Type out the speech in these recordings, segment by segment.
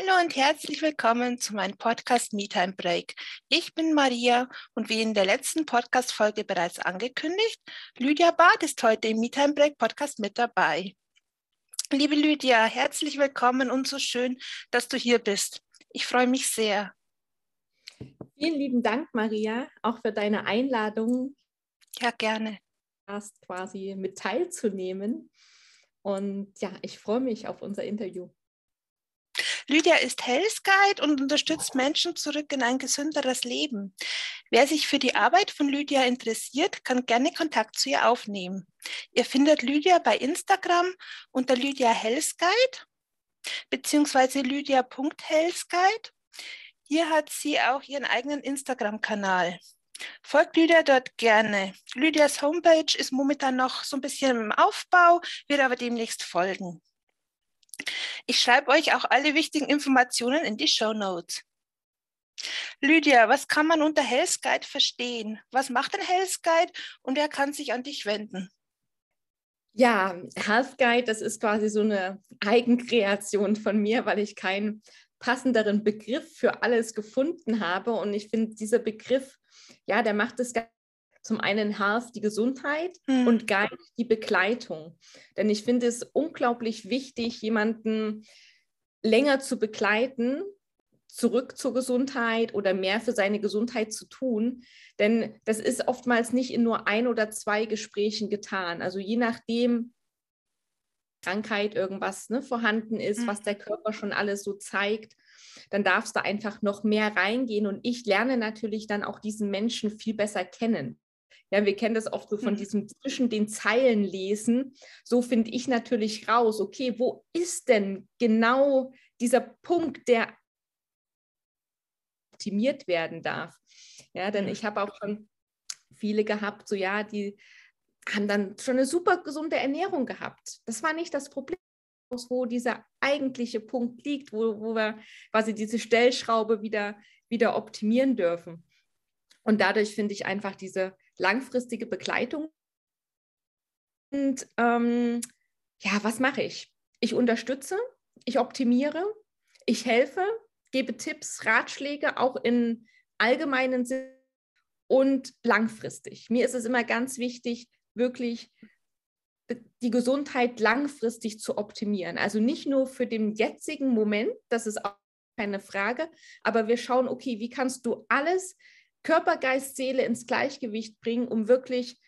Hallo und herzlich willkommen zu meinem Podcast MeTime Break. Ich bin Maria und wie in der letzten Podcast-Folge bereits angekündigt, Lydia Barth ist heute im MeTime Break Podcast mit dabei. Liebe Lydia, herzlich willkommen und so schön, dass du hier bist. Ich freue mich sehr. Vielen lieben Dank, Maria, auch für deine Einladung. Ja, gerne. Quasi mit teilzunehmen. Und ja, ich freue mich auf unser Interview. Lydia ist Health Guide und unterstützt Menschen zurück in ein gesünderes Leben. Wer sich für die Arbeit von Lydia interessiert, kann gerne Kontakt zu ihr aufnehmen. Ihr findet Lydia bei Instagram unter Lydia Health Guide beziehungsweise lydia.healthguide. Hier hat sie auch ihren eigenen Instagram-Kanal. Folgt Lydia dort gerne. Lydias Homepage ist momentan noch so ein bisschen im Aufbau, wird aber demnächst folgen. Ich schreibe euch auch alle wichtigen Informationen in die Show Notes. Lydia, was kann man unter Health Guide verstehen? Was macht ein Health Guide und wer kann sich an dich wenden? Ja, Health Guide, das ist quasi so eine Eigenkreation von mir, weil ich keinen passenderen Begriff für alles gefunden habe. Und ich finde, dieser Begriff, ja, der macht es zum einen Health die Gesundheit mhm. und Guide die Begleitung. Denn ich finde es unglaublich wichtig, jemanden länger zu begleiten, zurück zur Gesundheit oder mehr für seine Gesundheit zu tun. Denn das ist oftmals nicht in nur ein oder zwei Gesprächen getan. Also je nachdem, Krankheit irgendwas ne, vorhanden ist, mhm. was der Körper schon alles so zeigt, dann darfst du einfach noch mehr reingehen. Und ich lerne natürlich dann auch diesen Menschen viel besser kennen. Ja, wir kennen das oft so von mhm. diesem zwischen den Zeilen lesen. So finde ich natürlich raus, okay, wo ist denn genau dieser Punkt, der optimiert werden darf? Ja, denn ich habe auch schon viele gehabt, so ja, die haben dann schon eine super gesunde Ernährung gehabt. Das war nicht das Problem, wo dieser eigentliche Punkt liegt, wo, wo wir quasi diese Stellschraube wieder, wieder optimieren dürfen. Und dadurch finde ich einfach diese langfristige Begleitung. Und ähm, ja, was mache ich? Ich unterstütze, ich optimiere, ich helfe, gebe Tipps, Ratschläge, auch in allgemeinen Sinn und langfristig. Mir ist es immer ganz wichtig, wirklich die Gesundheit langfristig zu optimieren. Also nicht nur für den jetzigen Moment, das ist auch keine Frage, aber wir schauen, okay, wie kannst du alles Körper, Geist, Seele ins Gleichgewicht bringen, um wirklich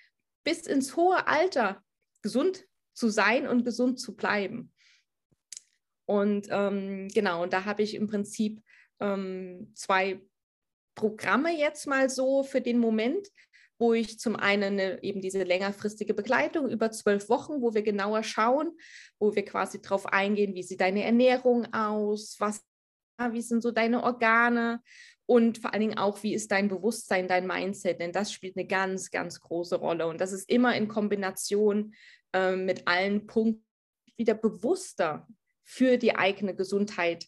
bis ins hohe Alter gesund zu sein und gesund zu bleiben. Und ähm, genau, und da habe ich im Prinzip ähm, zwei Programme jetzt mal so für den Moment, wo ich zum einen eine, eben diese längerfristige Begleitung über zwölf Wochen, wo wir genauer schauen, wo wir quasi darauf eingehen, wie sieht deine Ernährung aus, was, wie sind so deine Organe, und vor allen Dingen auch, wie ist dein Bewusstsein, dein Mindset, denn das spielt eine ganz, ganz große Rolle. Und das ist immer in Kombination äh, mit allen Punkten wieder bewusster für die eigene Gesundheit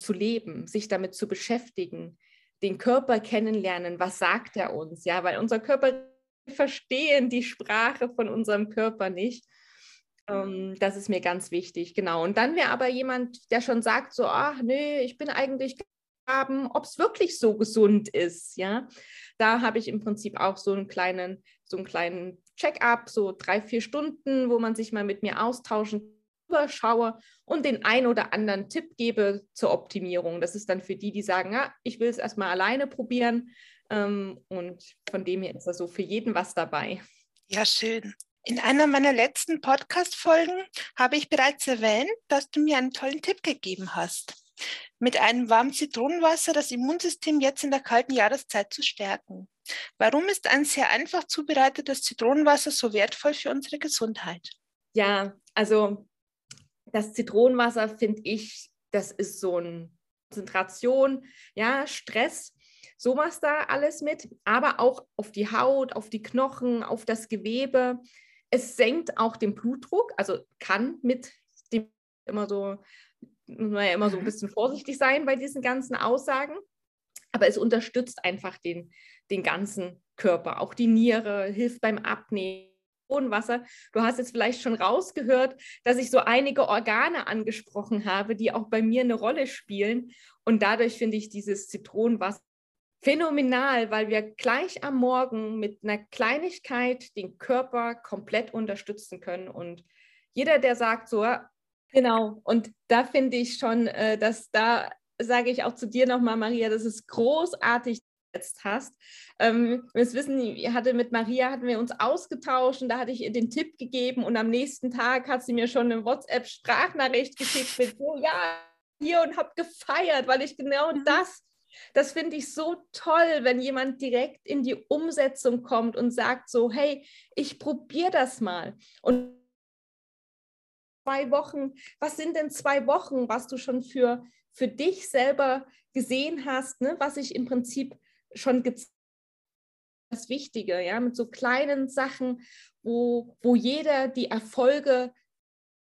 zu leben, sich damit zu beschäftigen, den Körper kennenlernen, was sagt er uns, ja, weil unser Körper verstehen die Sprache von unserem Körper nicht. Ähm, das ist mir ganz wichtig, genau. Und dann wäre aber jemand, der schon sagt, so, ach nee, ich bin eigentlich haben, ob es wirklich so gesund ist. Ja, da habe ich im Prinzip auch so einen kleinen, so einen kleinen Check-up, so drei, vier Stunden, wo man sich mal mit mir austauschen überschaue und den ein oder anderen Tipp gebe zur Optimierung. Das ist dann für die, die sagen, ja, ich will es erstmal alleine probieren. Ähm, und von dem her ist da so für jeden was dabei. Ja, schön. In einer meiner letzten Podcast-Folgen habe ich bereits erwähnt, dass du mir einen tollen Tipp gegeben hast mit einem warmen Zitronenwasser das Immunsystem jetzt in der kalten Jahreszeit zu stärken. Warum ist ein sehr einfach zubereitetes Zitronenwasser so wertvoll für unsere Gesundheit? Ja, also das Zitronenwasser finde ich, das ist so eine Konzentration, ja, Stress, sowas da alles mit, aber auch auf die Haut, auf die Knochen, auf das Gewebe. Es senkt auch den Blutdruck, also kann mit dem immer so muss man ja immer so ein bisschen vorsichtig sein bei diesen ganzen Aussagen. Aber es unterstützt einfach den, den ganzen Körper. Auch die Niere hilft beim Abnehmen, Wasser. Du hast jetzt vielleicht schon rausgehört, dass ich so einige Organe angesprochen habe, die auch bei mir eine Rolle spielen. Und dadurch finde ich dieses Zitronenwasser phänomenal, weil wir gleich am Morgen mit einer Kleinigkeit den Körper komplett unterstützen können. Und jeder, der sagt so, genau, und da finde ich schon, äh, dass da sage ich auch zu dir nochmal, Maria, das ist großartig, jetzt hast. Ähm, wir wissen, ich hatte mit Maria hatten wir uns ausgetauscht und da hatte ich ihr den Tipp gegeben und am nächsten Tag hat sie mir schon eine WhatsApp-Sprachnachricht geschickt mit so, ja, hier und habe gefeiert, weil ich genau mhm. das, das finde ich so toll, wenn jemand direkt in die Umsetzung kommt und sagt so, hey, ich probiere das mal. Und zwei Wochen, was sind denn zwei Wochen, was du schon für, für dich selber gesehen hast, ne, was ich im Prinzip schon das Wichtige, ja, mit so kleinen Sachen, wo, wo jeder die Erfolge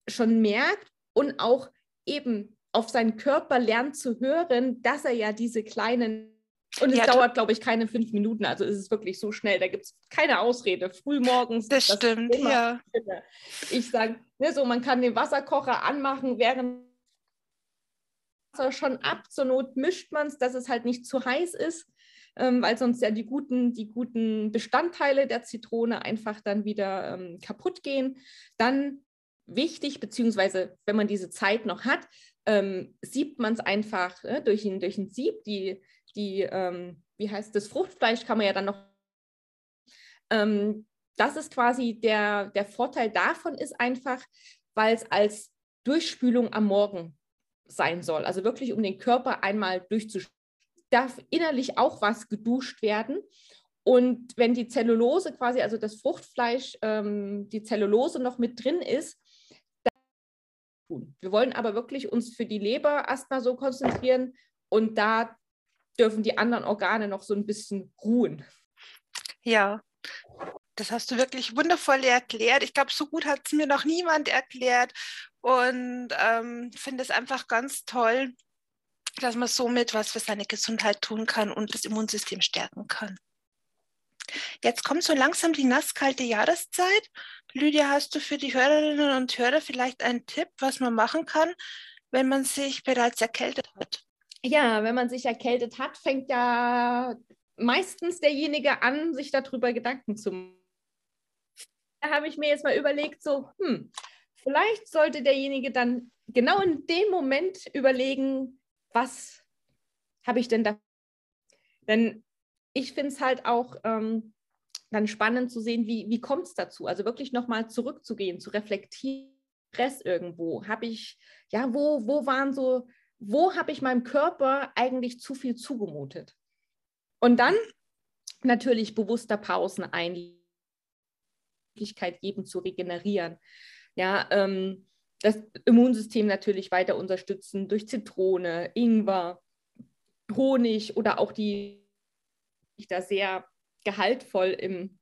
schon merkt und auch eben auf seinen Körper lernt zu hören, dass er ja diese kleinen und es ja, dauert, glaube ich, keine fünf Minuten. Also ist es wirklich so schnell. Da gibt es keine Ausrede. Frühmorgens. Das, das stimmt, ja. Ich sage, ne, so, man kann den Wasserkocher anmachen, während Wasser schon ab. Zur Not mischt man es, dass es halt nicht zu heiß ist ähm, weil sonst ja die guten, die guten Bestandteile der Zitrone einfach dann wieder ähm, kaputt gehen. Dann wichtig, beziehungsweise wenn man diese Zeit noch hat, ähm, siebt man es einfach äh, durch, ein, durch ein Sieb. Die, die ähm, wie heißt das, Fruchtfleisch kann man ja dann noch. Ähm, das ist quasi der, der Vorteil davon ist einfach, weil es als Durchspülung am Morgen sein soll. Also wirklich, um den Körper einmal durchzuspülen darf innerlich auch was geduscht werden. Und wenn die Zellulose quasi, also das Fruchtfleisch, ähm, die Zellulose noch mit drin ist, wir wollen aber wirklich uns für die Leber erstmal so konzentrieren und da dürfen die anderen Organe noch so ein bisschen ruhen. Ja, das hast du wirklich wundervoll erklärt. Ich glaube, so gut hat es mir noch niemand erklärt und ähm, finde es einfach ganz toll, dass man somit was für seine Gesundheit tun kann und das Immunsystem stärken kann. Jetzt kommt so langsam die nasskalte Jahreszeit. Lydia, hast du für die Hörerinnen und Hörer vielleicht einen Tipp, was man machen kann, wenn man sich bereits erkältet hat? Ja, wenn man sich erkältet hat, fängt ja meistens derjenige an, sich darüber Gedanken zu machen. Da habe ich mir jetzt mal überlegt, so, hm, vielleicht sollte derjenige dann genau in dem Moment überlegen, was habe ich denn da? Denn ich finde es halt auch ähm, dann spannend zu sehen, wie, wie kommt es dazu? Also wirklich nochmal zurückzugehen, zu reflektieren, Stress irgendwo. Habe ich, ja, wo, wo waren so, wo habe ich meinem Körper eigentlich zu viel zugemutet? Und dann natürlich bewusster Pausen ein, Möglichkeit geben zu regenerieren. Ja, ähm, das Immunsystem natürlich weiter unterstützen durch Zitrone, Ingwer, Honig oder auch die, die da sehr gehaltvoll im,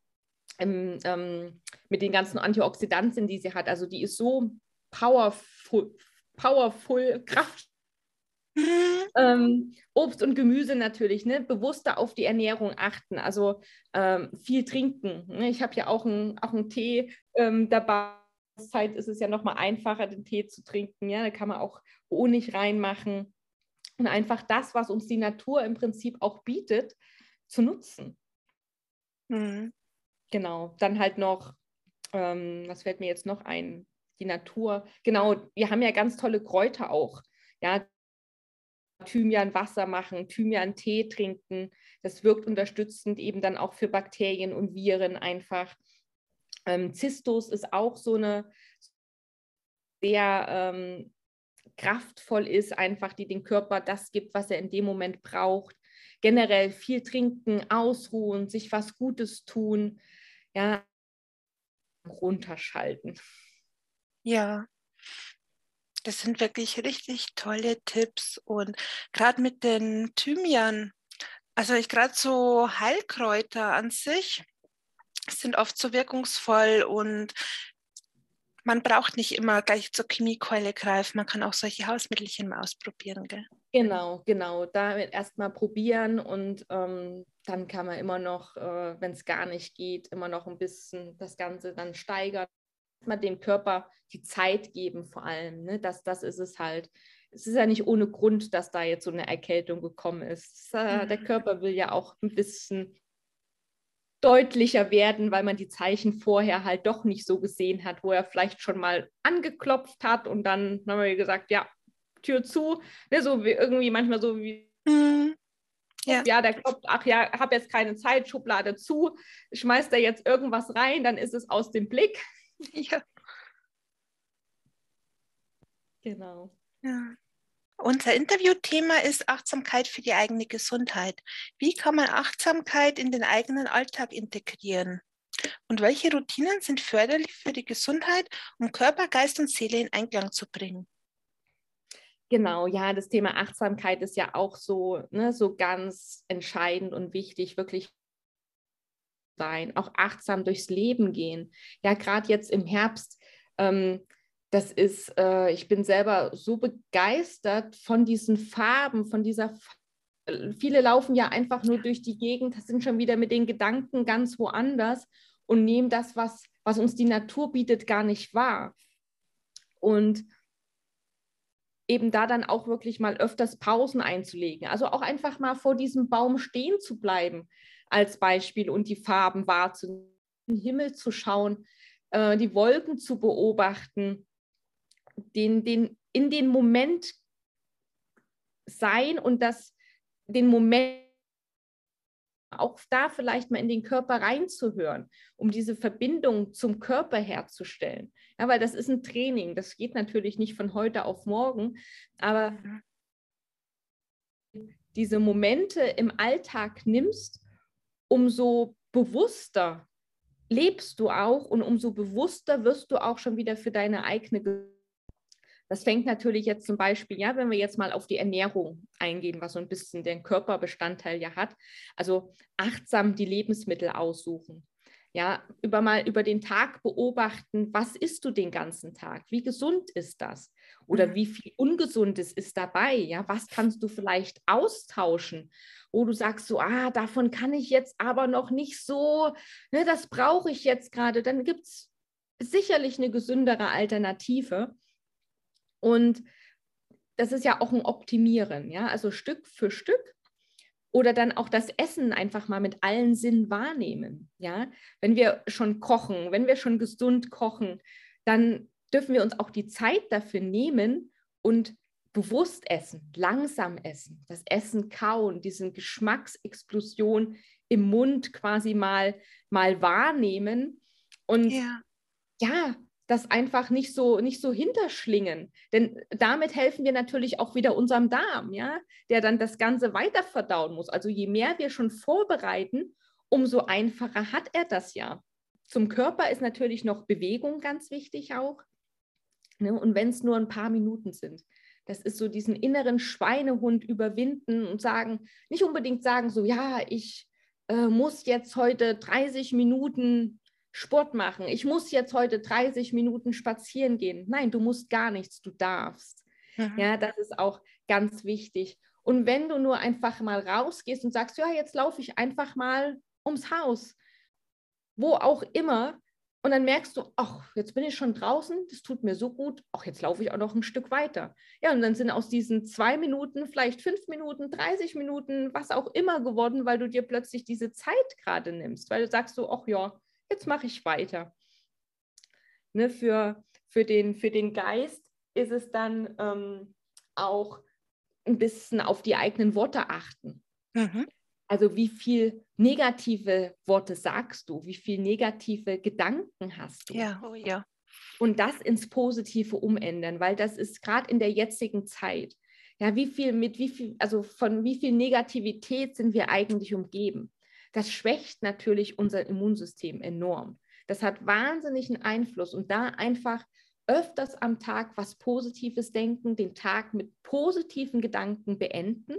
im ähm, mit den ganzen Antioxidantien, die sie hat. Also die ist so powerful, powerful, Kraft. ähm, Obst und Gemüse natürlich, ne? bewusster auf die Ernährung achten, also ähm, viel trinken. Ne? Ich habe ja auch einen auch Tee ähm, dabei Zeit ist es ja noch mal einfacher, den Tee zu trinken. Ja, da kann man auch Honig reinmachen und einfach das, was uns die Natur im Prinzip auch bietet, zu nutzen. Mhm. Genau. Dann halt noch, ähm, was fällt mir jetzt noch ein? Die Natur. Genau, wir haben ja ganz tolle Kräuter auch. Ja, Thymian Wasser machen, Thymian Tee trinken. Das wirkt unterstützend eben dann auch für Bakterien und Viren einfach. Ähm, Zistus ist auch so eine sehr ähm, kraftvoll ist, einfach die den Körper das gibt, was er in dem Moment braucht. Generell viel trinken, ausruhen, sich was Gutes tun, ja, runterschalten. Ja, das sind wirklich richtig tolle Tipps und gerade mit den Thymian, also ich gerade so Heilkräuter an sich, sind oft so wirkungsvoll und man braucht nicht immer gleich zur Chemiekeule greifen, man kann auch solche Hausmittelchen mal ausprobieren, gell? Genau, genau. Da erstmal probieren und ähm, dann kann man immer noch, äh, wenn es gar nicht geht, immer noch ein bisschen das Ganze dann steigern. Mal dem Körper die Zeit geben, vor allem. Ne? Das, das ist es halt. Es ist ja nicht ohne Grund, dass da jetzt so eine Erkältung gekommen ist. Äh. Der Körper will ja auch ein bisschen deutlicher werden, weil man die Zeichen vorher halt doch nicht so gesehen hat, wo er vielleicht schon mal angeklopft hat und dann haben wir gesagt, ja, Tür zu, ne, so wie irgendwie manchmal so wie mhm. ja. ja, der klopft, ach ja, habe jetzt keine Zeit, Schublade zu, schmeißt da jetzt irgendwas rein, dann ist es aus dem Blick. Ja. Genau. Ja. Unser Interviewthema ist Achtsamkeit für die eigene Gesundheit. Wie kann man Achtsamkeit in den eigenen Alltag integrieren? Und welche Routinen sind förderlich für die Gesundheit, um Körper, Geist und Seele in Einklang zu bringen? Genau, ja, das Thema Achtsamkeit ist ja auch so, ne, so ganz entscheidend und wichtig, wirklich sein, auch achtsam durchs Leben gehen. Ja, gerade jetzt im Herbst ähm, das ist, äh, ich bin selber so begeistert von diesen Farben, von dieser Viele laufen ja einfach nur durch die Gegend, sind schon wieder mit den Gedanken ganz woanders und nehmen das, was, was uns die Natur bietet, gar nicht wahr. Und eben da dann auch wirklich mal öfters Pausen einzulegen. Also auch einfach mal vor diesem Baum stehen zu bleiben als Beispiel und die Farben wahrzunehmen, den Himmel zu schauen, äh, die Wolken zu beobachten den, den, in den Moment sein und das, den Moment auch da vielleicht mal in den Körper reinzuhören, um diese Verbindung zum Körper herzustellen. Ja, weil das ist ein Training, das geht natürlich nicht von heute auf morgen, aber diese Momente im Alltag nimmst, umso bewusster lebst du auch und umso bewusster wirst du auch schon wieder für deine eigene das fängt natürlich jetzt zum Beispiel, ja, wenn wir jetzt mal auf die Ernährung eingehen, was so ein bisschen den Körperbestandteil ja hat. Also achtsam die Lebensmittel aussuchen. Ja, über mal über den Tag beobachten, was isst du den ganzen Tag? Wie gesund ist das? Oder mhm. wie viel Ungesundes ist dabei? Ja, was kannst du vielleicht austauschen? Wo du sagst so, ah, davon kann ich jetzt aber noch nicht so, ne, das brauche ich jetzt gerade. Dann gibt es sicherlich eine gesündere Alternative. Und das ist ja auch ein Optimieren, ja, also Stück für Stück oder dann auch das Essen einfach mal mit allen Sinnen wahrnehmen, ja. Wenn wir schon kochen, wenn wir schon gesund kochen, dann dürfen wir uns auch die Zeit dafür nehmen und bewusst essen, langsam essen, das Essen kauen, diese Geschmacksexplosion im Mund quasi mal, mal wahrnehmen und ja, ja das einfach nicht so, nicht so hinterschlingen. Denn damit helfen wir natürlich auch wieder unserem Darm, ja, der dann das Ganze weiter verdauen muss. Also je mehr wir schon vorbereiten, umso einfacher hat er das ja. Zum Körper ist natürlich noch Bewegung ganz wichtig auch. Ne? Und wenn es nur ein paar Minuten sind. Das ist so diesen inneren Schweinehund überwinden und sagen, nicht unbedingt sagen, so, ja, ich äh, muss jetzt heute 30 Minuten Sport machen. Ich muss jetzt heute 30 Minuten spazieren gehen. Nein, du musst gar nichts, du darfst. Mhm. Ja, das ist auch ganz wichtig. Und wenn du nur einfach mal rausgehst und sagst, ja, jetzt laufe ich einfach mal ums Haus, wo auch immer, und dann merkst du, ach, jetzt bin ich schon draußen, das tut mir so gut, ach, jetzt laufe ich auch noch ein Stück weiter. Ja, und dann sind aus diesen zwei Minuten, vielleicht fünf Minuten, 30 Minuten, was auch immer geworden, weil du dir plötzlich diese Zeit gerade nimmst, weil du sagst so, ach ja, jetzt mache ich weiter. Ne, für, für, den, für den Geist ist es dann ähm, auch ein bisschen auf die eigenen Worte achten. Mhm. Also wie viel negative Worte sagst du, wie viel negative Gedanken hast du? Ja, oh ja. Und das ins Positive umändern, weil das ist gerade in der jetzigen Zeit. Ja, wie viel, mit wie viel, also von wie viel Negativität sind wir eigentlich umgeben? Das schwächt natürlich unser Immunsystem enorm. Das hat wahnsinnigen Einfluss und da einfach öfters am Tag was Positives denken, den Tag mit positiven Gedanken beenden.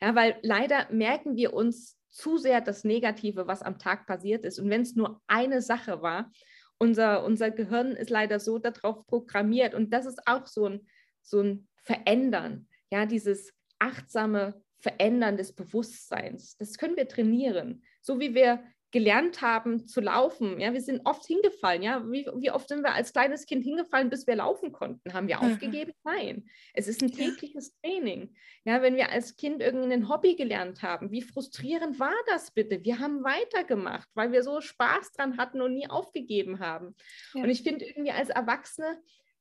Ja, weil leider merken wir uns zu sehr das Negative, was am Tag passiert ist. Und wenn es nur eine Sache war, unser, unser Gehirn ist leider so darauf programmiert und das ist auch so ein, so ein Verändern, ja, dieses achtsame Verändern des Bewusstseins. Das können wir trainieren. So wie wir gelernt haben zu laufen. Ja, wir sind oft hingefallen. Ja, wie, wie oft sind wir als kleines Kind hingefallen, bis wir laufen konnten? Haben wir mhm. aufgegeben? Nein. Es ist ein tägliches. Training. Ja, wenn wir als Kind irgendein Hobby gelernt haben, wie frustrierend war das bitte? Wir haben weitergemacht, weil wir so Spaß dran hatten und nie aufgegeben haben. Ja. Und ich finde irgendwie als Erwachsene,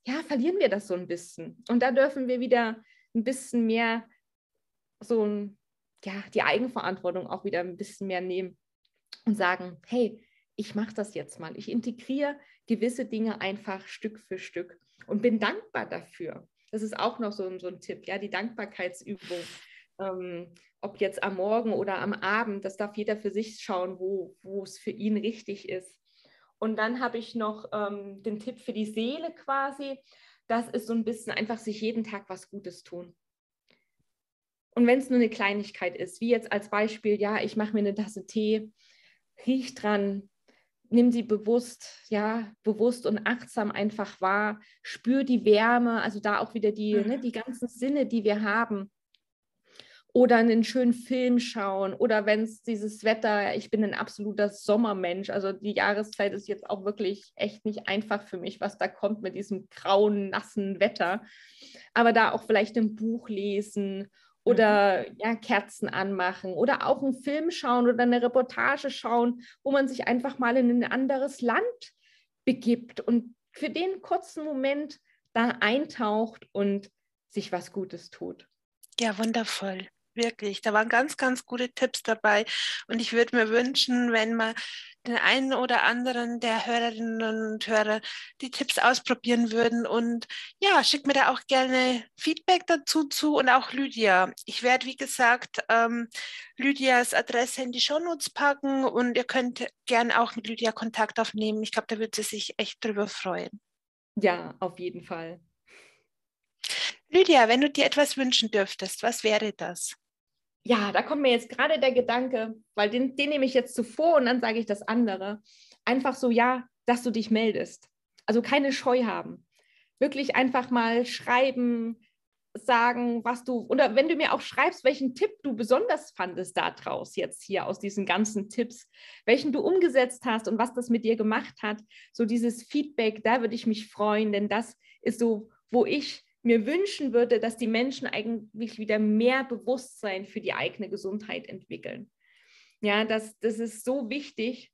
ja, verlieren wir das so ein bisschen. Und da dürfen wir wieder ein bisschen mehr so ein, ja, die Eigenverantwortung auch wieder ein bisschen mehr nehmen und sagen, hey, ich mache das jetzt mal. Ich integriere gewisse Dinge einfach Stück für Stück und bin dankbar dafür. Das ist auch noch so, so ein Tipp, ja, die Dankbarkeitsübung. Ähm, ob jetzt am Morgen oder am Abend, das darf jeder für sich schauen, wo, wo es für ihn richtig ist. Und dann habe ich noch ähm, den Tipp für die Seele quasi. Das ist so ein bisschen einfach sich jeden Tag was Gutes tun. Und wenn es nur eine Kleinigkeit ist, wie jetzt als Beispiel, ja, ich mache mir eine Tasse Tee riech dran, nimm sie bewusst, ja, bewusst und achtsam einfach wahr, spür die Wärme, also da auch wieder die, mhm. ne, die ganzen Sinne, die wir haben. Oder einen schönen Film schauen oder wenn es dieses Wetter, ich bin ein absoluter Sommermensch, also die Jahreszeit ist jetzt auch wirklich echt nicht einfach für mich, was da kommt mit diesem grauen, nassen Wetter. Aber da auch vielleicht ein Buch lesen oder mhm. ja, Kerzen anmachen oder auch einen Film schauen oder eine Reportage schauen, wo man sich einfach mal in ein anderes Land begibt und für den kurzen Moment da eintaucht und sich was Gutes tut. Ja, wundervoll. Wirklich, da waren ganz, ganz gute Tipps dabei. Und ich würde mir wünschen, wenn man den einen oder anderen der Hörerinnen und Hörer die Tipps ausprobieren würden. Und ja, schickt mir da auch gerne Feedback dazu zu und auch Lydia. Ich werde, wie gesagt, ähm, Lydias Adresse in die Shownotes packen und ihr könnt gerne auch mit Lydia Kontakt aufnehmen. Ich glaube, da würde sie sich echt drüber freuen. Ja, auf jeden Fall. Lydia, wenn du dir etwas wünschen dürftest, was wäre das? Ja, da kommt mir jetzt gerade der Gedanke, weil den, den nehme ich jetzt zuvor und dann sage ich das andere. Einfach so, ja, dass du dich meldest. Also keine Scheu haben. Wirklich einfach mal schreiben, sagen, was du, oder wenn du mir auch schreibst, welchen Tipp du besonders fandest daraus jetzt hier aus diesen ganzen Tipps, welchen du umgesetzt hast und was das mit dir gemacht hat, so dieses Feedback, da würde ich mich freuen, denn das ist so, wo ich mir wünschen würde, dass die Menschen eigentlich wieder mehr Bewusstsein für die eigene Gesundheit entwickeln. Ja, das, das ist so wichtig,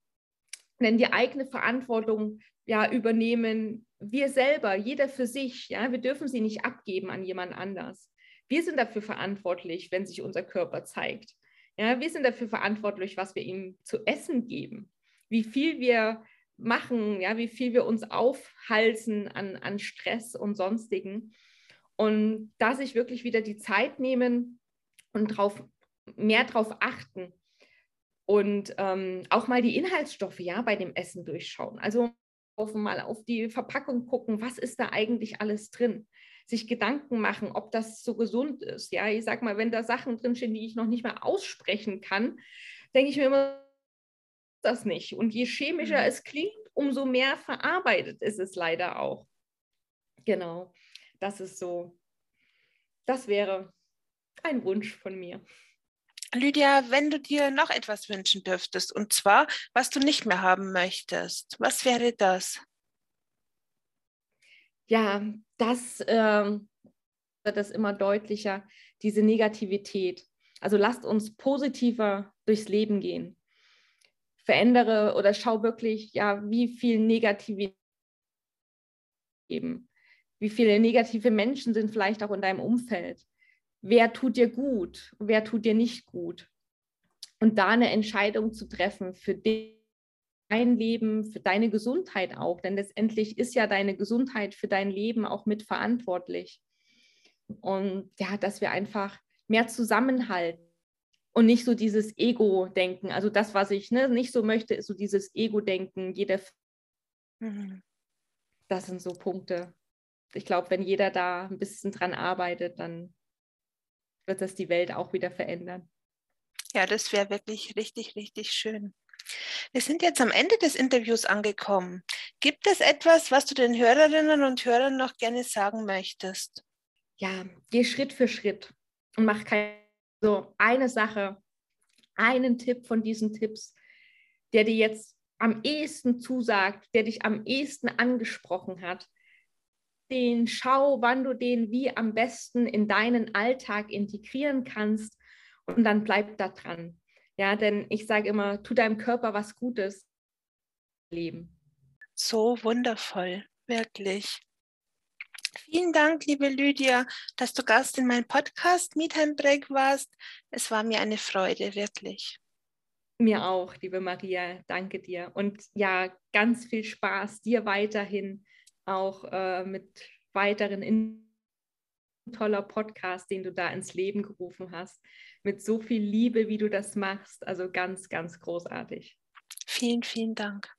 denn die eigene Verantwortung ja übernehmen wir selber, jeder für sich. Ja, wir dürfen sie nicht abgeben an jemand anders. Wir sind dafür verantwortlich, wenn sich unser Körper zeigt. Ja, wir sind dafür verantwortlich, was wir ihm zu essen geben, wie viel wir machen, ja, wie viel wir uns aufhalsen an, an Stress und sonstigen. Und da sich wirklich wieder die Zeit nehmen und drauf, mehr darauf achten und ähm, auch mal die Inhaltsstoffe ja bei dem Essen durchschauen. Also mal auf die Verpackung gucken, was ist da eigentlich alles drin? Sich Gedanken machen, ob das so gesund ist. Ja, ich sag mal, wenn da Sachen drinstehen, die ich noch nicht mal aussprechen kann, denke ich mir immer, das nicht. Und je chemischer mhm. es klingt, umso mehr verarbeitet ist es leider auch. Genau das ist so, das wäre ein Wunsch von mir. Lydia, wenn du dir noch etwas wünschen dürftest, und zwar, was du nicht mehr haben möchtest, was wäre das? Ja, das äh, wird das immer deutlicher, diese Negativität. Also lasst uns positiver durchs Leben gehen. Verändere oder schau wirklich, ja, wie viel Negativität geben. Wie viele negative Menschen sind vielleicht auch in deinem Umfeld? Wer tut dir gut? Wer tut dir nicht gut? Und da eine Entscheidung zu treffen für dein Leben, für deine Gesundheit auch. Denn letztendlich ist ja deine Gesundheit für dein Leben auch mitverantwortlich. Und ja, dass wir einfach mehr zusammenhalten und nicht so dieses Ego-Denken. Also das, was ich ne, nicht so möchte, ist so dieses Ego-Denken. Jeder. Mhm. Das sind so Punkte, ich glaube, wenn jeder da ein bisschen dran arbeitet, dann wird das die Welt auch wieder verändern. Ja, das wäre wirklich richtig, richtig schön. Wir sind jetzt am Ende des Interviews angekommen. Gibt es etwas, was du den Hörerinnen und Hörern noch gerne sagen möchtest? Ja, geh Schritt für Schritt und mach keine so eine Sache, einen Tipp von diesen Tipps, der dir jetzt am ehesten zusagt, der dich am ehesten angesprochen hat. Den schau, wann du den wie am besten in deinen Alltag integrieren kannst und dann bleib da dran. Ja, denn ich sage immer, tu deinem Körper was Gutes. Leben. So wundervoll, wirklich. Vielen Dank, liebe Lydia, dass du Gast in meinem Podcast Meetime Break warst. Es war mir eine Freude, wirklich. Mir auch, liebe Maria, danke dir. Und ja, ganz viel Spaß dir weiterhin auch äh, mit weiteren in toller Podcast, den du da ins Leben gerufen hast, mit so viel Liebe, wie du das machst. Also ganz, ganz großartig. Vielen, vielen Dank.